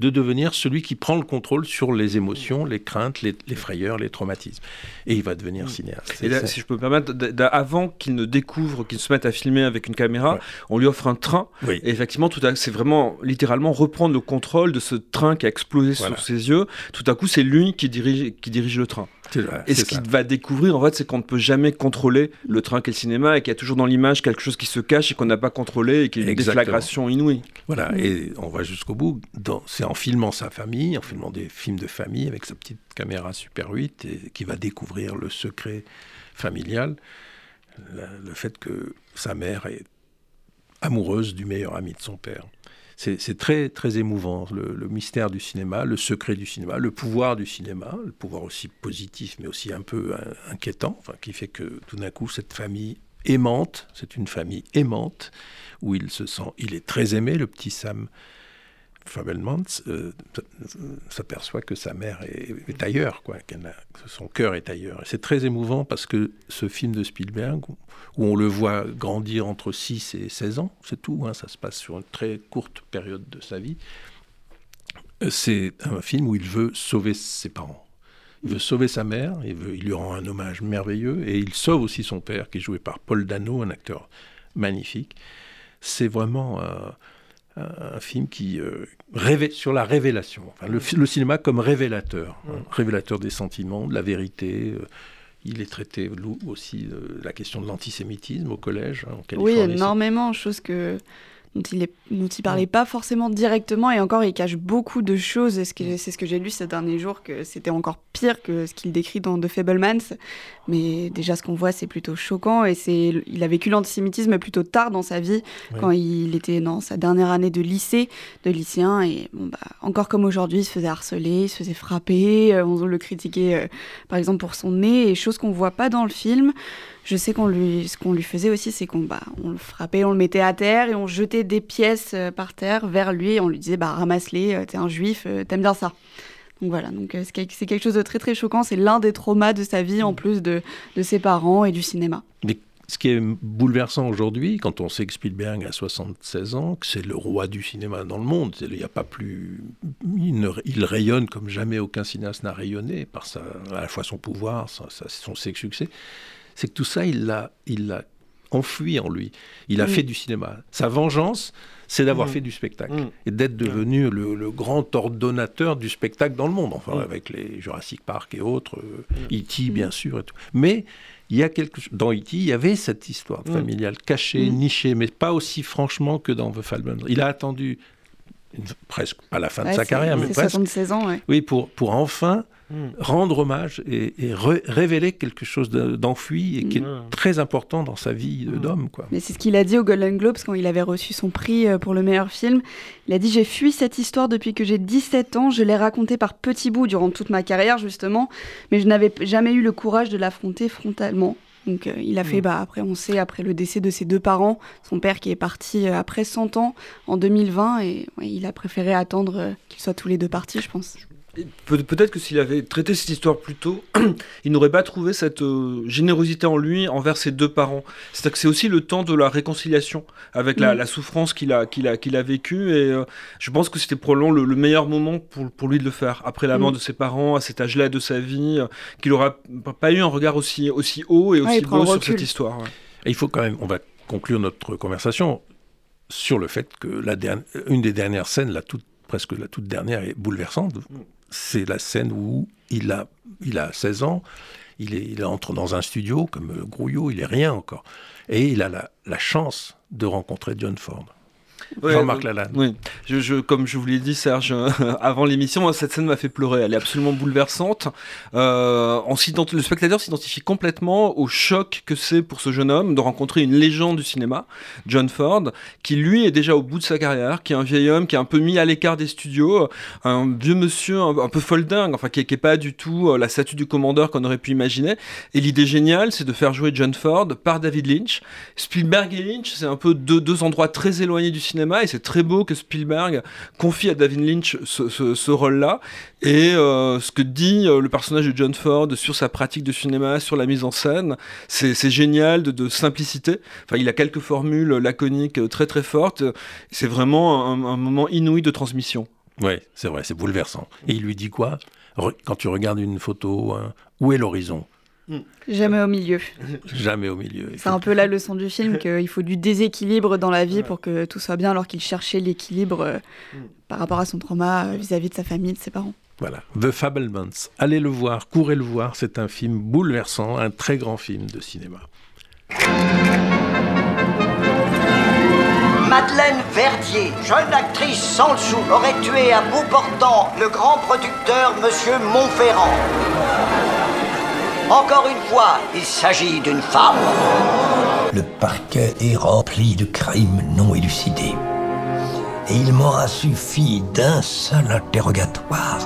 de devenir celui qui prend le contrôle sur les émotions, les craintes, les, frayeurs, les traumatismes. Et il va devenir cinéaste. Et là, si je peux me permettre, avant qu'il ne découvre, qu'il se mette à filmer avec une caméra, on lui offre un train. Et effectivement, tout c'est vraiment littéralement reprendre le contrôle de ce train qui a explosé sous ses yeux. Tout à coup, c'est lui qui dirige, qui dirige le train. Et ce qu'il va découvrir, en fait, c'est qu'on ne peut jamais contrôler le train qu'est le cinéma et qu'il y a toujours dans l'image quelque chose qui se cache et qu'on n'a pas contrôlé et qui est une déflagration inouïe. Voilà, et on va jusqu'au bout. C'est en filmant sa famille, en filmant des films de famille avec sa petite caméra Super 8 et qui va découvrir le secret familial, le fait que sa mère est amoureuse du meilleur ami de son père c'est très, très émouvant, le, mystère du cinéma, le secret du cinéma, le pouvoir du cinéma, le pouvoir aussi positif, mais aussi un peu inquiétant, enfin, qui fait que tout d'un coup, cette famille aimante, c'est une famille aimante, où il se sent, il est très aimé, le petit Sam Fabelmans euh, s'aperçoit que sa mère est, ailleurs, quoi, son cœur est ailleurs. C'est très émouvant parce que ce film de Spielberg, où on le voit grandir entre 6 et 16 ans, c'est tout, hein, ça se passe sur une très courte période de sa vie, euh, c'est un film où il veut sauver ses parents. Il veut sauver sa mère, il lui rend un hommage merveilleux, et il sauve aussi son père, qui est joué par Paul Dano, un acteur magnifique. C'est vraiment... Euh, un film qui euh, sur la révélation, le, cinéma comme révélateur, hein, révélateur des sentiments, de la vérité. Euh, Il est traité aussi de la question de l'antisémitisme au collège hein, en Californie. Oui, énormément, chose que dont il ne parlait pas forcément directement et encore il cache beaucoup de choses et c'est ce que j'ai lu ces derniers jours que c'était encore pire que ce qu'il décrit dans The Fablemans. Mais déjà ce qu'on voit c'est plutôt choquant et c'est il a vécu l'antisémitisme plutôt tard dans sa vie quand il était dans sa dernière année de lycée de lycéen et bon, bah, encore comme aujourd'hui il se faisait harceler il se faisait frapper euh, on le critiquait euh, par exemple pour son nez et choses qu'on voit pas dans le film je sais qu'on lui, ce qu'on lui faisait aussi, c'est qu'on bah, on le frappait, on le mettait à terre et on jetait des pièces euh, par terre vers lui et on lui disait bah, ramasse-les, euh, t'es un juif, euh, t'aimes bien ça. Donc voilà, donc c'est quelque chose de très très choquant. C'est l'un des traumas de sa vie en plus de, de ses parents et du cinéma. Mais ce qui est bouleversant aujourd'hui, quand on sait que Spielberg a 76 ans, que c'est le roi du cinéma dans le monde, il n'y a pas plus, il, rayonne comme jamais aucun cinéaste n'a rayonné par sa, à la fois son pouvoir, son succès c'est que tout ça, il l'a, il l'a enfui en lui. Il a mm. fait du cinéma. Sa vengeance, c'est d'avoir mm. fait du spectacle mm. et d'être devenu le, grand ordonnateur du spectacle dans le monde, enfin avec les Jurassic Park et autres, E.T. E bien sûr et tout. Mais il y a quelque dans E.T. il y avait cette histoire familiale cachée, nichée, mais pas aussi franchement que dans The Falcon. Il a attendu presque pas la fin de sa carrière, mais presque. 76 ans, Oui, pour pour enfin Hmm. rendre hommage et, révéler quelque chose d'enfui et qui est hmm. très important dans sa vie hmm. d'homme. Mais c'est ce qu'il a dit au Golden Globes quand il avait reçu son prix euh, pour le meilleur film. Il a dit J'ai fui cette histoire depuis que j'ai 17 ans, je l'ai racontée par petits bouts durant toute ma carrière justement, mais je n'avais jamais eu le courage de l'affronter frontalement. Donc euh, il a fait, bah, après on sait, après le décès de ses deux parents, son père qui est parti euh, après 100 ans en 2020, et il a préféré attendre qu'ils soient tous les deux partis, je pense. Peut-être que s'il avait traité cette histoire plus tôt, il n'aurait pas trouvé cette euh, générosité en lui envers ses deux parents. C'est-à-dire que c'est aussi le temps de la réconciliation avec la, mm. souffrance qu'il a, qu'il a, qu'il a vécue. Et euh, je pense que c'était probablement le, meilleur moment pour, pour, lui de le faire. Après la mort mm. de ses parents, à cet âge-là de sa vie, euh, qu'il n'aura pas eu un regard aussi, aussi haut et aussi beau sur cette histoire. il faut quand même, on va conclure notre conversation sur le fait que la une des dernières scènes, la toute, presque la toute dernière, est bouleversante. Mm c'est la scène où il a, il a 16 ans, il, entre dans un studio comme Grouillot, il est rien encore. Et il a la chance de rencontrer John Ford. Jean-Marc Lalanne. Oui, je, comme je vous l'ai dit, Serge, avant l'émission, cette scène m'a fait pleurer. Elle est absolument bouleversante. Euh, le spectateur s'identifie complètement au choc que c'est pour ce jeune homme de rencontrer une légende du cinéma, John Ford, qui lui est déjà au bout de sa carrière, qui est un vieil homme qui est un peu mis à l'écart des studios, un vieux monsieur un, peu folding, enfin qui n'est pas du tout euh, la statue du commandeur qu'on aurait pu imaginer. Et l'idée géniale, c'est de faire jouer John Ford par David Lynch. Spielberg et Lynch, c'est un peu deux, deux endroits très éloignés du cinéma et c'est très beau que Spielberg confie à David Lynch ce, rôle-là. Et euh, ce que dit euh, le personnage de John Ford sur sa pratique de cinéma, sur la mise en scène, c'est génial de, simplicité. Enfin, il a quelques formules laconiques très très fortes. C'est vraiment un, moment inouï de transmission. Oui, c'est vrai, c'est bouleversant. Et il lui dit quoi? Quand tu regardes une photo, hein, où est l'horizon? Jamais au milieu. Jamais au milieu. C'est un peu la leçon du film qu'il faut du déséquilibre dans la vie pour que tout soit bien, alors qu'il cherchait l'équilibre euh, mm. par rapport à son trauma euh, vis-à-vis -vis de sa famille, de ses parents. Voilà, The Fablemans. Allez le voir, courez le voir, c'est un film bouleversant, un très grand film de cinéma. Madeleine Verdier, jeune actrice sans le sou, aurait tué à bout portant le grand producteur Monsieur Montferrand. Encore une fois, il s'agit d'une femme. Le parquet est rempli de crimes non élucidés. Et il m'aura suffi d'un seul interrogatoire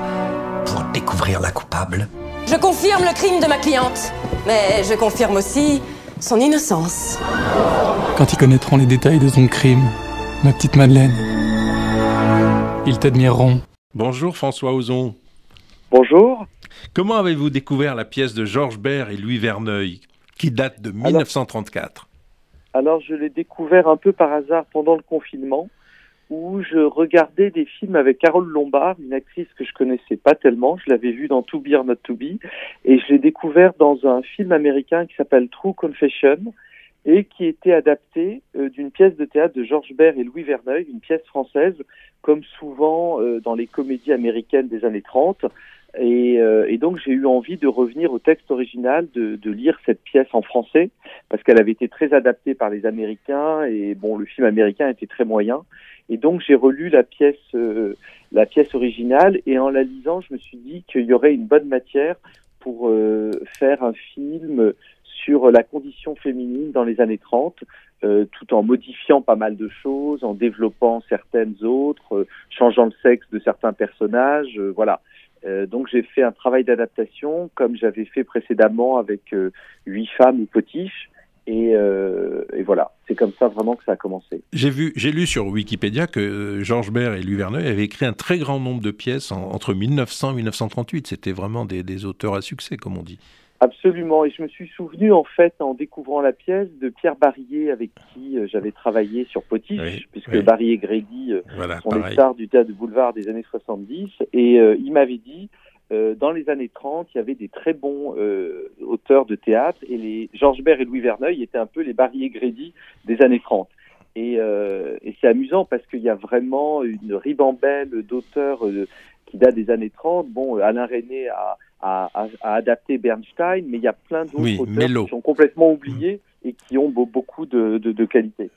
pour découvrir la coupable. Je confirme le crime de ma cliente, mais je confirme aussi son innocence. Quand ils connaîtront les détails de son crime, ma petite Madeleine, ils t'admireront. Bonjour François Ozon. Bonjour. Comment avez-vous découvert la pièce de Georges Bert et Louis Verneuil, qui date de 1934 alors, je l'ai découvert un peu par hasard pendant le confinement, où je regardais des films avec Carole Lombard, une actrice que je connaissais pas tellement. Je l'avais vue dans To Be or Not To Be, et je l'ai découvert dans un film américain qui s'appelle True Confession, et qui était adapté euh, d'une pièce de théâtre de Georges Bert et Louis Verneuil, une pièce française, comme souvent euh, dans les comédies américaines des années 30, Et, euh, et donc j'ai eu envie de revenir au texte original, de, de lire cette pièce en français, parce qu'elle avait été très adaptée par les Américains, et bon, le film américain était très moyen. Et donc j'ai relu la pièce, euh, la pièce originale, et en la lisant, je me suis dit qu'il y aurait une bonne matière pour euh, faire un film sur la condition féminine dans les années 30, euh, tout en modifiant pas mal de choses, en développant certaines autres, euh, changeant le sexe de certains personnages, euh, voilà. Donc j'ai fait un travail d'adaptation comme j'avais fait précédemment avec huit femmes ou potiches. Et, et, voilà, c'est comme ça vraiment que ça a commencé. J'ai vu, j'ai lu sur Wikipédia que Georges Bert et Louis Verneuil avaient écrit un très grand nombre de pièces entre 1900 et 1938. C'était vraiment des auteurs à succès, comme on dit. Absolument, et je me suis souvenu en fait en découvrant la pièce de Pierre Barillet avec qui euh, j'avais travaillé sur Potiche, puisque Barillet et Grédy euh, sont les stars du théâtre de boulevard des années 70, et euh, il m'avait dit dans les années 30, il y avait des très bons auteurs de théâtre, et les Georges Bert et Louis Verneuil étaient un peu les Barillet et Grédy des années 30. Et, et c'est amusant parce qu'il y a vraiment une ribambelle d'auteurs qui date des années 30. Bon, Alain René a à, adapter Bernstein, mais il y a plein d'autres auteurs qui sont complètement oubliés et qui ont beaucoup de, de, qualité.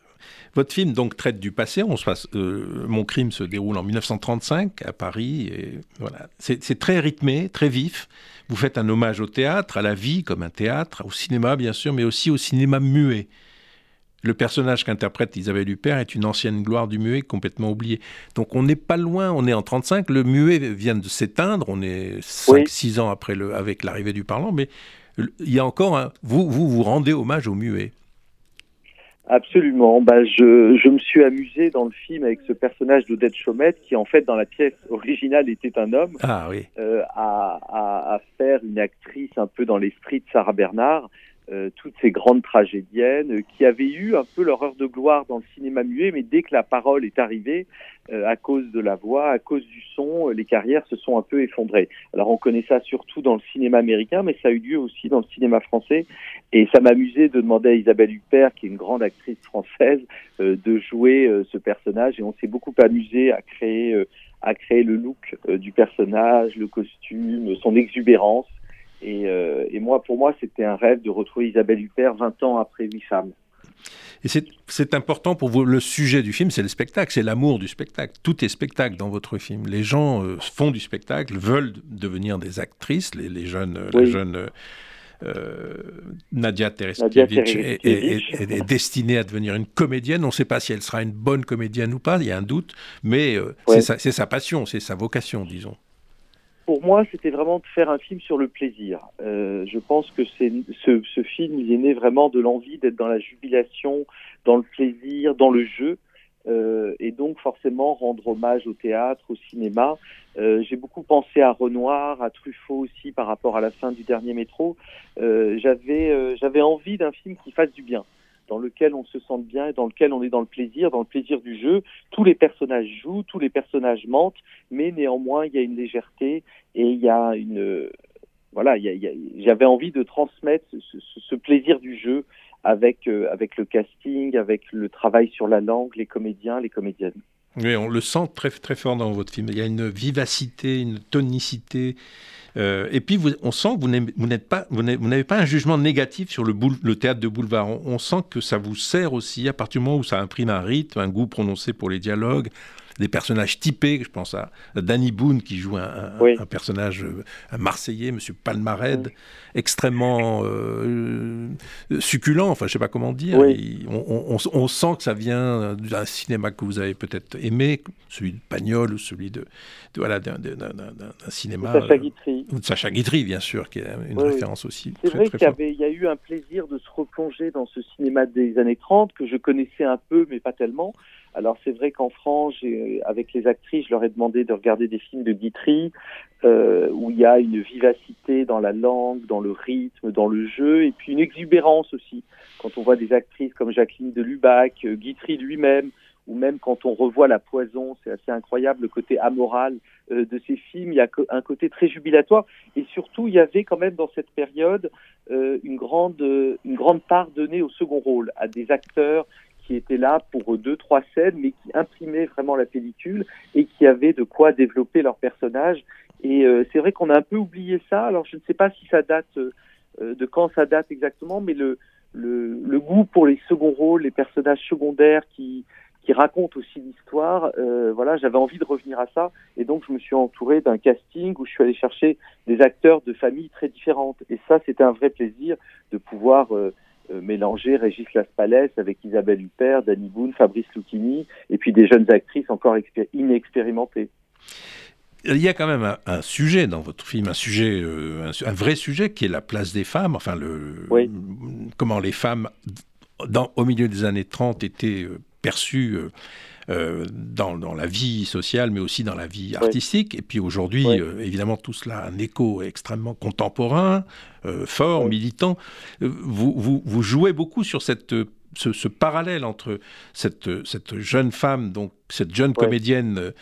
Votre film donc traite du passé. On se passe, euh, Mon crime se déroule en 1935 à Paris. Et voilà, c'est très rythmé, très vif. Vous faites un hommage au théâtre, à la vie comme un théâtre, au cinéma bien sûr, mais aussi au cinéma muet. Le personnage qu'interprète Isabelle Huppert est une ancienne gloire du muet complètement oubliée. Donc on n'est pas loin, on est en 35, le muet vient de s'éteindre, on est 5-6 ans après le, avec l'arrivée du parlant, mais il y a encore un... Vous, vous vous rendez hommage au muet. Absolument. Bah, je, je, me suis amusé dans le film avec ce personnage d'Odette Chaumette qui, en fait, dans la pièce originale, était un homme, ah, oui. euh, à, à, à, faire une actrice un peu dans l'esprit de Sarah Bernard. Euh, toutes ces grandes tragédiennes euh, qui avaient eu un peu leur heure de gloire dans le cinéma muet, mais dès que la parole est arrivée, euh, à cause de la voix, à cause du son, les carrières se sont un peu effondrées. Alors on connaît ça surtout dans le cinéma américain, mais ça a eu lieu aussi dans le cinéma français. Et ça m'amusait de demander à Isabelle Huppert, qui est une grande actrice française, de jouer ce personnage. Et on s'est beaucoup amusé à créer, à créer le look du personnage, le costume, son exubérance. Euh, et, moi, pour moi, c'était un rêve de retrouver Isabelle Huppert 20 ans après Huit femmes. Et c'est important pour vous, le sujet du film, c'est le spectacle, c'est l'amour du spectacle. Tout est spectacle dans votre film. Les gens euh, font du spectacle, veulent devenir des actrices, les, jeunes, les jeunes euh, Nadia Tereskevich est, destinée à devenir une comédienne. On ne sait pas si elle sera une bonne comédienne ou pas, il y a un doute, mais c'est sa passion, c'est sa vocation, disons pour moi, c'était vraiment de faire un film sur le plaisir. Euh, je pense que ce, film, il est né vraiment de l'envie d'être dans la jubilation, dans le plaisir, dans le jeu, euh, et donc forcément rendre hommage au théâtre, au cinéma. Euh, J'ai beaucoup pensé à Renoir, à Truffaut aussi par rapport à la fin du dernier métro. J'avais envie d'un film qui fasse du bien dans lequel on se sente bien dans lequel on est dans le plaisir, dans le plaisir du jeu. Tous les personnages jouent, tous les personnages mentent, mais néanmoins il y a une légèreté et il y a une voilà, j'avais envie de transmettre ce, plaisir du jeu avec euh, avec le casting, avec le travail sur la langue, les comédiens, les comédiennes. Oui, on le sent très très fort dans votre film. Il y a une vivacité, une tonicité euh, et puis, on sent que vous n'avez pas, vous pas un jugement négatif sur le théâtre de boulevard. On, sent que ça vous sert aussi à partir du moment où ça imprime un rythme, un goût prononcé pour les dialogues, des personnages typés. Je pense à Danny Boone qui joue un, personnage euh, un Marseillais, Monsieur Palmared, extrêmement euh, succulent. Enfin, je sais pas comment dire. on, sent que ça vient d'un cinéma que vous avez peut-être aimé, celui de Pagnol ou celui de, voilà d'un cinéma. De Sacha Guitry. Ou de Sacha Guitry, bien sûr, qui est une référence aussi. C'est vrai qu'il y, y, a eu un plaisir de se replonger dans ce cinéma des années 30 que je connaissais un peu, mais pas tellement. Alors c'est vrai qu'en France, avec les actrices, je leur ai demandé de regarder des films de Guitry, euh, où il y a une vivacité dans la langue, dans le rythme, dans le jeu, et puis une exubérance aussi. Quand on voit des actrices comme Jacqueline de Lubac, euh, Guitry lui-même, ou même quand on revoit La Poison, c'est assez incroyable le côté amoral euh, de ces films. Il y a un côté très jubilatoire, et surtout il y avait quand même dans cette période une grande une grande part donnée au second rôle, à des acteurs qui étaient là pour deux, trois scènes, mais qui imprimaient vraiment la pellicule et qui avaient de quoi développer leur personnage. Et euh, c'est vrai qu'on a un peu oublié ça. Alors je ne sais pas si ça date euh, de quand ça date exactement, mais le, le, goût pour les seconds rôles, les personnages secondaires qui, qui racontent aussi l'histoire, euh, voilà, j'avais envie de revenir à ça. Et donc je me suis entouré d'un casting où je suis allé chercher des acteurs de familles très différentes. Et ça, c'était un vrai plaisir de pouvoir euh, mélanger Régis Laspalès avec Isabelle Huppert, Danny Boone, Fabrice Lucchini, et puis des jeunes actrices encore inexpérimentées. Il y a quand même un, sujet dans votre film, un sujet, euh, un, vrai sujet qui est la place des femmes, enfin le, comment les femmes dans, au milieu des années 30 étaient euh, perçues euh, dans, dans, la vie sociale, mais aussi dans la vie artistique. Et puis aujourd'hui, évidemment, tout cela a un écho extrêmement contemporain, fort, militant. Vous, vous, vous, jouez beaucoup sur cette ce, parallèle entre cette, cette jeune femme, donc cette jeune comédienne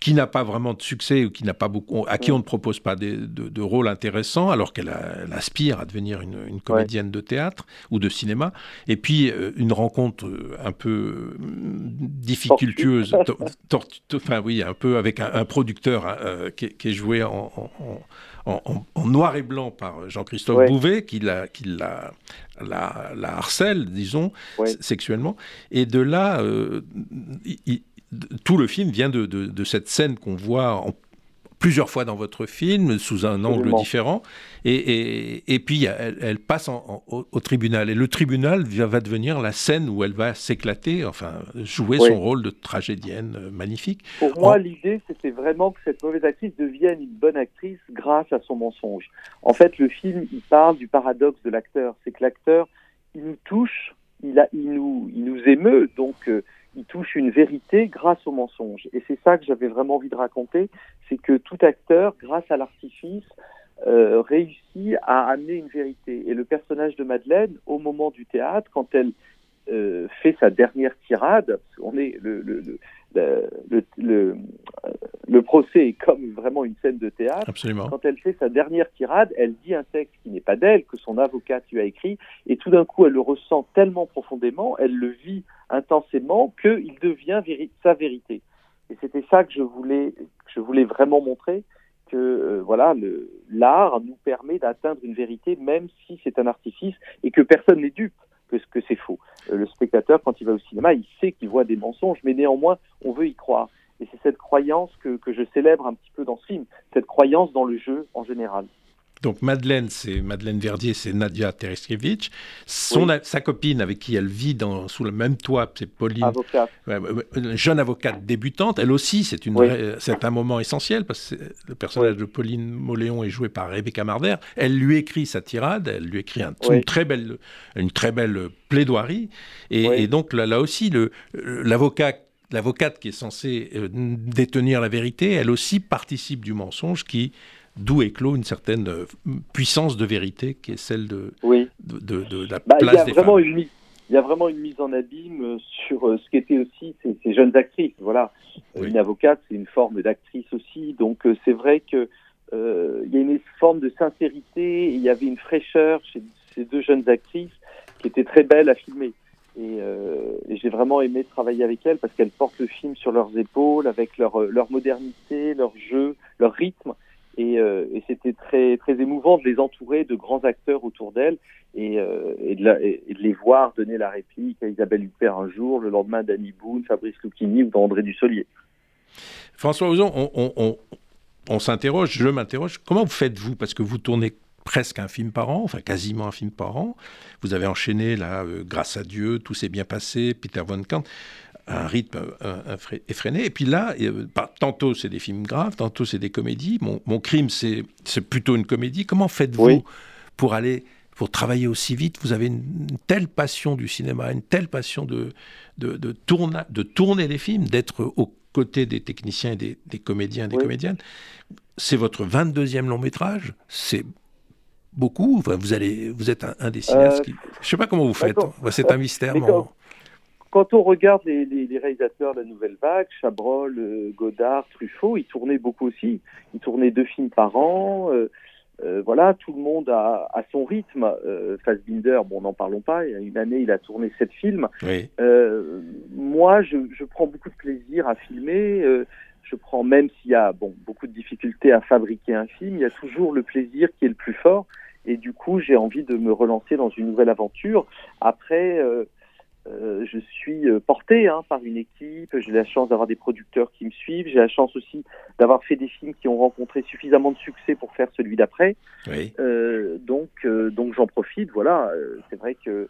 qui n'a pas vraiment de succès ou qui n'a pas beaucoup, à qui on ne propose pas de, de, rôle intéressant, alors qu'elle aspire à devenir une, comédienne de théâtre ou de cinéma. Et puis euh, une rencontre euh, un peu mm, difficultueuse, enfin oui, un peu avec un, producteur hein, euh, qui, est joué en, en, noir et blanc par Jean-Christophe Bouvet, qui la, qui la, la, harcèle, disons, sexuellement. Et de là, il, tout le film vient de, cette scène qu'on voit plusieurs fois dans votre film, sous un angle différent. Et, puis, elle, passe au, tribunal. Et le tribunal va, devenir la scène où elle va s'éclater, enfin, jouer son rôle de tragédienne euh, magnifique. Pour moi, l'idée, c'était vraiment que cette mauvaise actrice devienne une bonne actrice grâce à son mensonge. En fait, le film, il parle du paradoxe de l'acteur. C'est que l'acteur, il nous touche, il, a, il, nous, il nous émeut, donc... Euh, il touche une vérité grâce au mensonge. Et c'est ça que j'avais vraiment envie de raconter, c'est que tout acteur, grâce à l'artifice, euh, réussit à amener une vérité. Et le personnage de Madeleine, au moment du théâtre, quand elle euh, fait sa dernière tirade, on est le, le, le, le, procès est comme vraiment une scène de théâtre. Absolument. Quand elle fait sa dernière tirade, elle dit un texte qui n'est pas d'elle, que son avocate lui a écrit, et tout d'un coup, elle le ressent tellement profondément, elle le vit intensément, qu'il devient sa vérité. Et c'était ça que je voulais, que je voulais vraiment montrer, que euh, voilà, l'art nous permet d'atteindre une vérité, même si c'est un artifice, et que personne n'est dupe que, que c'est faux. Euh, le spectateur, quand il va au cinéma, il sait qu'il voit des mensonges, mais néanmoins, on veut y croire. Et c'est cette croyance que, que je célèbre un petit peu dans ce film, cette croyance dans le jeu en général. Donc Madeleine, c'est Madeleine Verdier, c'est Nadia Tereskevich. Son, Sa copine avec qui elle vit dans, sous le même toit, c'est Pauline, avocate. une jeune avocate débutante. Elle aussi, c'est c'est un moment essentiel parce que le personnage de Pauline Moléon est joué par Rebecca Marder. Elle lui écrit sa tirade, elle lui écrit une très belle, une très belle plaidoirie. Et, donc là, là aussi, l'avocat l'avocate qui est censée euh, détenir la vérité, elle aussi participe du mensonge qui d'où éclot une certaine euh, puissance de vérité qui est celle de, de, de, la bah, place des femmes. il y a vraiment une mise en abîme euh, sur euh, ce qu'étaient aussi ces, jeunes actrices. Voilà, une avocate, c'est une forme d'actrice aussi, donc c'est vrai que il y a une forme de sincérité, il y avait une fraîcheur chez ces deux jeunes actrices qui étaient très belles à filmer. Et, et j'ai vraiment aimé travailler avec elles parce qu'elles portent le film sur leurs épaules, avec leur, leur modernité, leur jeu, leur rythme. Et, euh, et c'était très, très émouvant de les entourer de grands acteurs autour d'elle et, euh, de les voir donner la réplique à Isabelle Huppert un jour, le lendemain d'Annie Boone, Fabrice Lucchini ou d'André Dussolier. François Ozon, on, on, on, on s'interroge, je m'interroge, comment vous faites-vous Parce que vous tournez presque un film par an, enfin quasiment un film par an. Vous avez enchaîné, là, euh, grâce à Dieu, tout s'est bien passé, Peter von Kant un rythme effréné. Et puis là, tantôt c'est des films graves, tantôt c'est des comédies. Mon, crime, c'est plutôt une comédie. Comment faites-vous pour aller, pour travailler aussi vite? Vous avez une, telle passion du cinéma, une telle passion de, de, de, de tourner les films, d'être aux côtés des techniciens et des, comédiens et des comédiennes. C'est votre 22e long métrage. C'est beaucoup. vous, allez, vous êtes un, des cinéastes. Euh, qui... Je ne sais pas comment vous faites. C'est un mystère quand on regarde les, les, réalisateurs de la Nouvelle Vague, Chabrol, euh, Godard, Truffaut, ils tournaient beaucoup aussi. Ils tournaient deux films par an. Euh, euh, voilà, tout le monde a, a son rythme. Fassbinder, bon, n'en parlons pas. Il y a une année, il a tourné sept films. moi, je, je, prends beaucoup de plaisir à filmer. je prends même s'il y a bon, beaucoup de difficultés à fabriquer un film, il y a toujours le plaisir qui est le plus fort. Et du coup, j'ai envie de me relancer dans une nouvelle aventure. Après, euh, euh, je suis euh, porté hein, par une équipe, j'ai la chance d'avoir des producteurs qui me suivent, j'ai la chance aussi d'avoir fait des films qui ont rencontré suffisamment de succès pour faire celui d'après. Oui. Euh, donc, euh, donc j'en profite. Voilà, c'est vrai que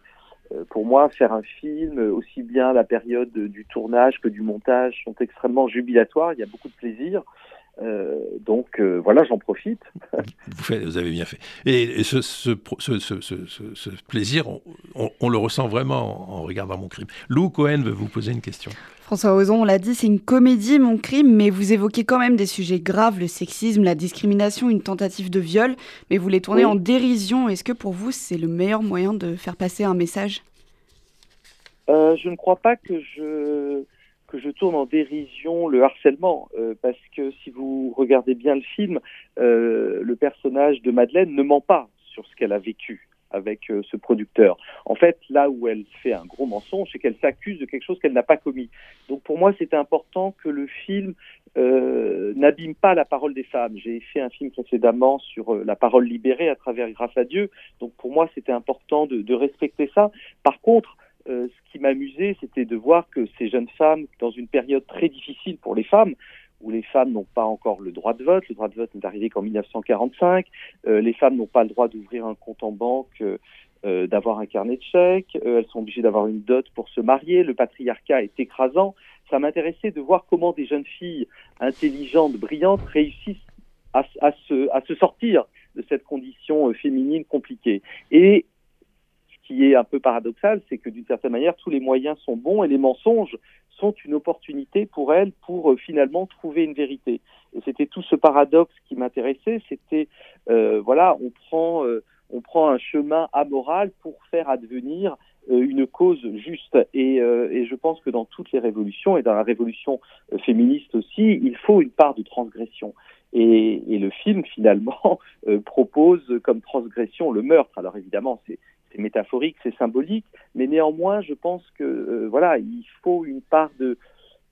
pour moi, faire un film, aussi bien la période du tournage que du montage, sont extrêmement jubilatoires. Il y a beaucoup de plaisir. Euh, donc euh, voilà, j'en profite. Vous, faites- vous avez bien fait. Et, et ce, ce, pro- ce- ce- ce- ce- ce plaisir, on, on- on le ressent vraiment en, en regardant mon crime. Lou Cohen veut vous poser une question. François Ozon, on l'a dit, c'est une comédie, mon crime, mais vous évoquez quand même des sujets graves, le sexisme, la discrimination, une tentative de viol, mais vous les tournez Oui. en dérision. Est-ce que pour vous, c'est le meilleur moyen de faire passer un message? Euh, je ne crois pas que je que je tourne en dérision le harcèlement, euh, parce que si vous regardez bien le film, euh, le personnage de Madeleine ne ment pas sur ce qu'elle a vécu avec euh, ce producteur. En fait, là où elle fait un gros mensonge, c'est qu'elle s'accuse de quelque chose qu'elle n'a pas commis. Donc pour moi, c'est important que le film n'abîme pas la parole des femmes. J'ai fait un film précédemment sur la parole libérée à travers Grâce à Dieu. Donc pour moi, c'était important de respecter ça. Par contre, euh, ce qui m'amusait, c'était de voir que ces jeunes femmes, dans une période très difficile pour les femmes, où les femmes n'ont pas encore le droit de vote, le droit de vote n'est arrivé qu'en 1945, euh, les femmes n'ont pas le droit d'ouvrir un compte en banque, euh, d'avoir un carnet de chèques, elles sont obligées d'avoir une dot pour se marier, le patriarcat est écrasant. Ça m'intéressait de voir comment des jeunes filles intelligentes, brillantes réussissent à, se, à se sortir de cette condition féminine compliquée. Et qui est un peu paradoxal, c'est que d'une certaine manière, tous les moyens sont bons et les mensonges sont une opportunité pour elles pour euh, finalement trouver une vérité. Et c'était tout ce paradoxe qui m'intéressait. C'était euh, voilà, on prend euh, on prend un chemin amoral pour faire advenir une cause juste. Et, je pense que dans toutes les révolutions et dans la révolution féministe aussi, il faut une part de transgression. Et, le film finalement propose comme transgression le meurtre. Alors évidemment, c'est c'est métaphorique, c'est symbolique, mais néanmoins, je pense que euh, voilà, il faut une part de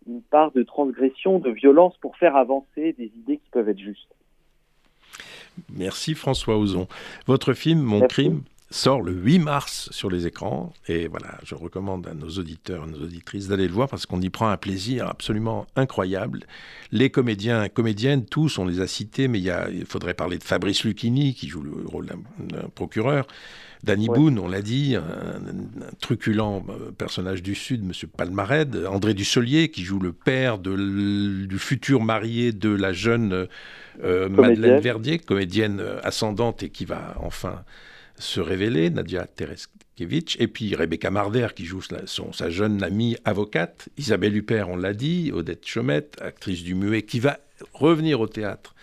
une part de transgression, de violence pour faire avancer des idées qui peuvent être justes. Merci François Ozon. Votre film, Mon Merci. crime, sort le 8 mars sur les écrans. Et voilà, je recommande à nos auditeurs, à nos auditrices d'aller le voir parce qu'on y prend un plaisir absolument incroyable. Les comédiens, comédiennes, tous, on les a cités, mais il, y a, il faudrait parler de Fabrice Lucchini qui joue le rôle d'un procureur. Danny Ouais. Boone, on l'a dit, un, un truculent euh, personnage du Sud, Monsieur Palmared. André Dussolier, qui joue le père de du futur marié de la jeune euh, Madeleine Comédienne. Verdier, comédienne euh, ascendante et qui va enfin se révéler, Nadia Tereskevich. Et puis Rebecca Marder, qui joue sa, son- sa jeune amie avocate. Isabelle Huppert, on l'a dit. Odette Chomette, actrice du muet, qui va revenir au théâtre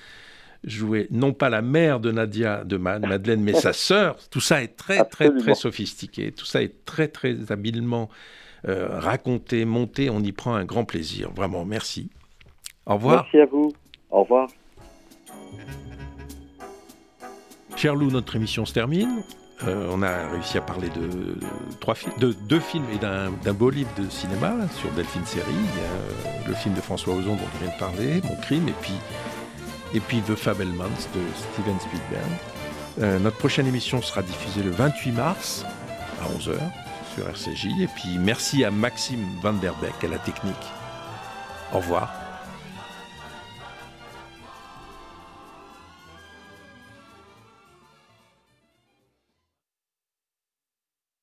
jouer non pas la mère de Nadia, de Ma- Madeleine, mais sa sœur. Tout ça est très, très, très sophistiqué. Tout ça est très, très habilement euh, raconté, monté. On y prend un grand plaisir. Vraiment, merci. Au revoir. Merci à vous. Au revoir. Cher Lou, notre émission se termine. Euh, on a réussi à parler de, trois de deux films et d'un beau livre de cinéma sur Delphine a, euh, le film de François Ozon dont je viens de parler, Mon crime, et puis, et puis The Fabelmans de Steven Spielberg. Euh, notre prochaine émission sera diffusée le 28 mars à 11h sur RCJ. Et puis merci à Maxime Van Der Beek à la technique. Au revoir.